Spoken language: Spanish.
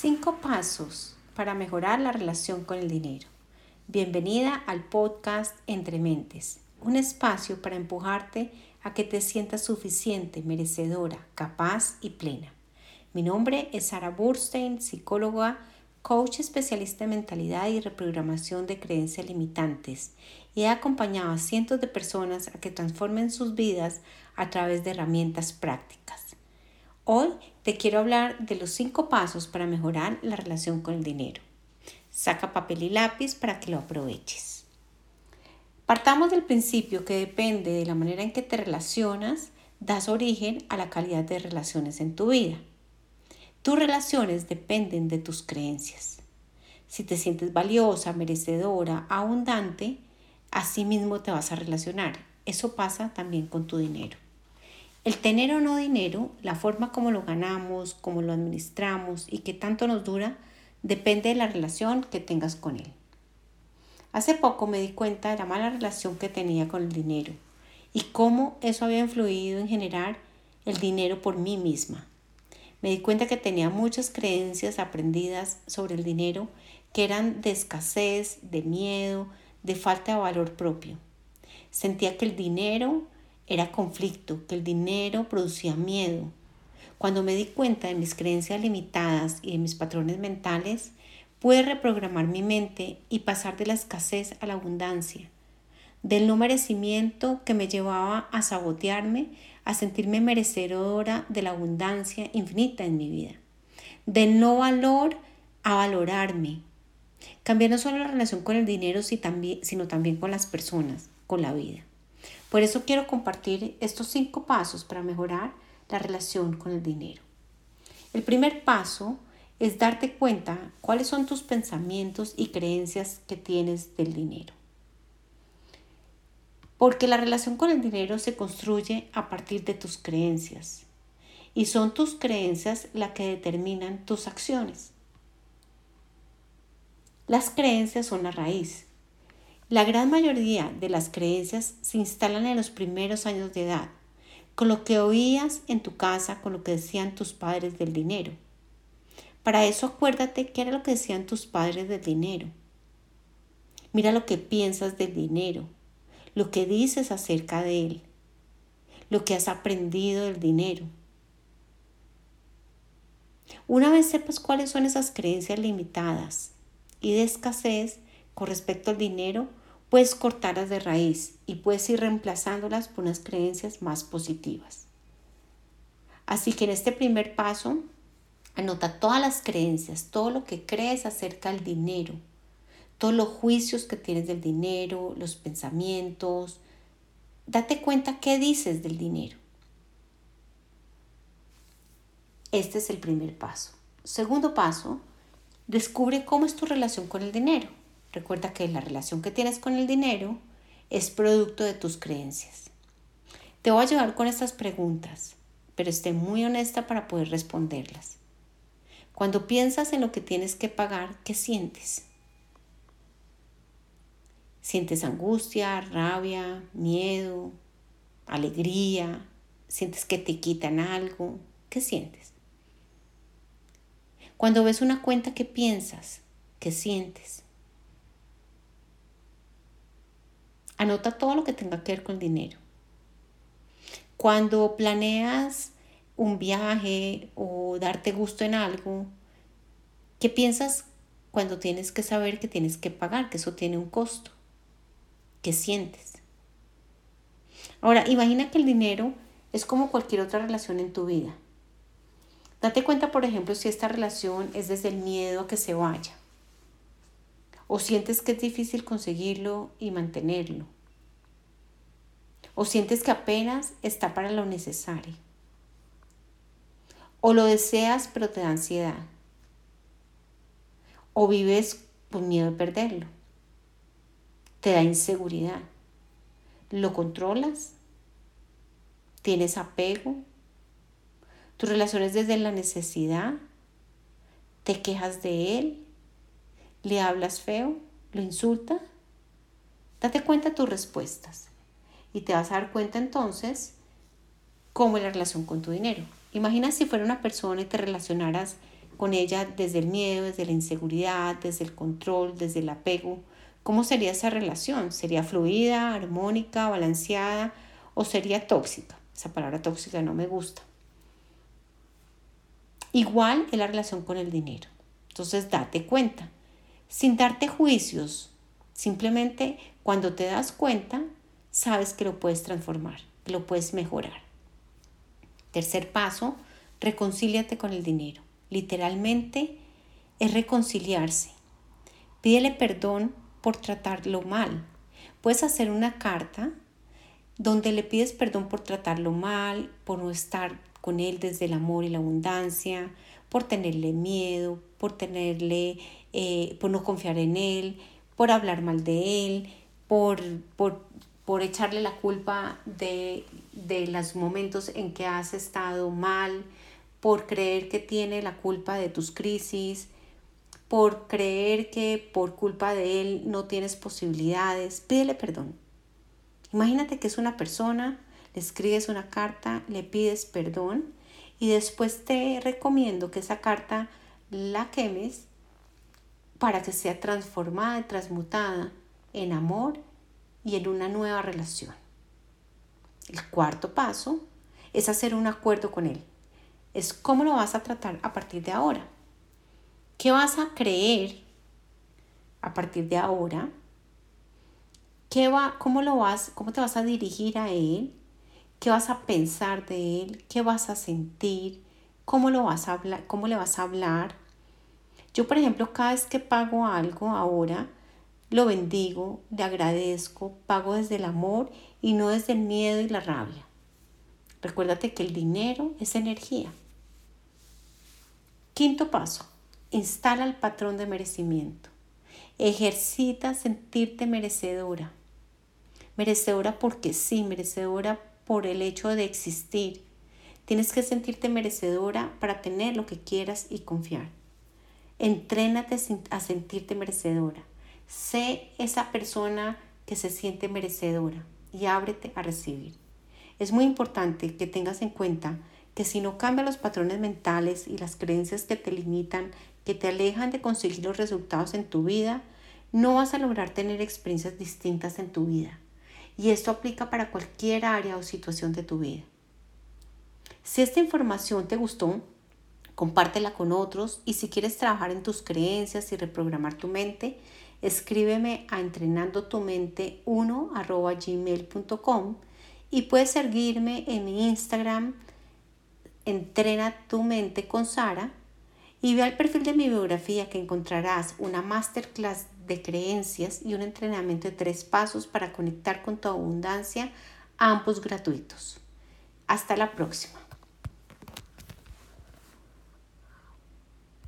Cinco pasos para mejorar la relación con el dinero. Bienvenida al podcast Entre Mentes, un espacio para empujarte a que te sientas suficiente, merecedora, capaz y plena. Mi nombre es Sara Burstein, psicóloga, coach especialista en mentalidad y reprogramación de creencias limitantes y he acompañado a cientos de personas a que transformen sus vidas a través de herramientas prácticas. Hoy te quiero hablar de los cinco pasos para mejorar la relación con el dinero. Saca papel y lápiz para que lo aproveches. Partamos del principio que depende de la manera en que te relacionas, das origen a la calidad de relaciones en tu vida. Tus relaciones dependen de tus creencias. Si te sientes valiosa, merecedora, abundante, así mismo te vas a relacionar. Eso pasa también con tu dinero. El tener o no dinero, la forma como lo ganamos, cómo lo administramos y qué tanto nos dura, depende de la relación que tengas con él. Hace poco me di cuenta de la mala relación que tenía con el dinero y cómo eso había influido en generar el dinero por mí misma. Me di cuenta que tenía muchas creencias aprendidas sobre el dinero que eran de escasez, de miedo, de falta de valor propio. Sentía que el dinero era conflicto, que el dinero producía miedo. Cuando me di cuenta de mis creencias limitadas y de mis patrones mentales, pude reprogramar mi mente y pasar de la escasez a la abundancia, del no merecimiento que me llevaba a sabotearme, a sentirme merecedora de la abundancia infinita en mi vida, del no valor a valorarme. Cambié no solo la relación con el dinero, sino también con las personas, con la vida. Por eso quiero compartir estos cinco pasos para mejorar la relación con el dinero. El primer paso es darte cuenta cuáles son tus pensamientos y creencias que tienes del dinero. Porque la relación con el dinero se construye a partir de tus creencias y son tus creencias las que determinan tus acciones. Las creencias son la raíz la gran mayoría de las creencias se instalan en los primeros años de edad, con lo que oías en tu casa, con lo que decían tus padres del dinero. Para eso acuérdate qué era lo que decían tus padres del dinero. Mira lo que piensas del dinero, lo que dices acerca de él, lo que has aprendido del dinero. Una vez sepas cuáles son esas creencias limitadas y de escasez con respecto al dinero, puedes cortarlas de raíz y puedes ir reemplazándolas por unas creencias más positivas. Así que en este primer paso, anota todas las creencias, todo lo que crees acerca del dinero, todos los juicios que tienes del dinero, los pensamientos. Date cuenta qué dices del dinero. Este es el primer paso. Segundo paso, descubre cómo es tu relación con el dinero. Recuerda que la relación que tienes con el dinero es producto de tus creencias. Te voy a ayudar con estas preguntas, pero esté muy honesta para poder responderlas. Cuando piensas en lo que tienes que pagar, ¿qué sientes? ¿Sientes angustia, rabia, miedo, alegría? ¿Sientes que te quitan algo? ¿Qué sientes? Cuando ves una cuenta, ¿qué piensas? ¿Qué sientes? Anota todo lo que tenga que ver con dinero. Cuando planeas un viaje o darte gusto en algo, ¿qué piensas cuando tienes que saber que tienes que pagar, que eso tiene un costo? ¿Qué sientes? Ahora, imagina que el dinero es como cualquier otra relación en tu vida. Date cuenta, por ejemplo, si esta relación es desde el miedo a que se vaya o sientes que es difícil conseguirlo y mantenerlo, o sientes que apenas está para lo necesario, o lo deseas pero te da ansiedad, o vives con miedo de perderlo, te da inseguridad, lo controlas, tienes apego, tu relación es desde la necesidad, te quejas de él, ¿Le hablas feo? ¿Lo insulta? Date cuenta tus respuestas y te vas a dar cuenta entonces cómo es la relación con tu dinero. Imagina si fuera una persona y te relacionaras con ella desde el miedo, desde la inseguridad, desde el control, desde el apego. ¿Cómo sería esa relación? ¿Sería fluida, armónica, balanceada o sería tóxica? Esa palabra tóxica no me gusta. Igual es la relación con el dinero. Entonces date cuenta, sin darte juicios, simplemente cuando te das cuenta, sabes que lo puedes transformar, que lo puedes mejorar. Tercer paso, reconcíliate con el dinero. Literalmente es reconciliarse. Pídele perdón por tratarlo mal. Puedes hacer una carta donde le pides perdón por tratarlo mal, por no estar con él desde el amor y la abundancia, por tenerle miedo, por tenerle, eh, por no confiar en él, por hablar mal de él, por, por, por echarle la culpa de, de los momentos en que has estado mal, por creer que tiene la culpa de tus crisis, por creer que por culpa de él no tienes posibilidades, pídele perdón. Imagínate que es una persona, le escribes una carta, le pides perdón y después te recomiendo que esa carta la quemes para que sea transformada y transmutada en amor y en una nueva relación. El cuarto paso es hacer un acuerdo con él. Es cómo lo vas a tratar a partir de ahora. ¿Qué vas a creer a partir de ahora? ¿Qué va, cómo, lo vas, ¿Cómo te vas a dirigir a él? ¿Qué vas a pensar de él? ¿Qué vas a sentir? ¿Cómo, lo vas a ¿Cómo le vas a hablar? Yo, por ejemplo, cada vez que pago algo ahora, lo bendigo, le agradezco, pago desde el amor y no desde el miedo y la rabia. Recuérdate que el dinero es energía. Quinto paso, instala el patrón de merecimiento. Ejercita sentirte merecedora. Merecedora porque sí, merecedora por el hecho de existir. Tienes que sentirte merecedora para tener lo que quieras y confiar. Entrénate a sentirte merecedora. Sé esa persona que se siente merecedora y ábrete a recibir. Es muy importante que tengas en cuenta que si no cambias los patrones mentales y las creencias que te limitan, que te alejan de conseguir los resultados en tu vida, no vas a lograr tener experiencias distintas en tu vida. Y esto aplica para cualquier área o situación de tu vida. Si esta información te gustó, compártela con otros y si quieres trabajar en tus creencias y reprogramar tu mente, escríbeme a entrenandotumente1 y puedes seguirme en mi Instagram entrena tu mente con Sara y ve al perfil de mi biografía que encontrarás una masterclass de creencias y un entrenamiento de tres pasos para conectar con tu abundancia, ambos gratuitos. Hasta la próxima.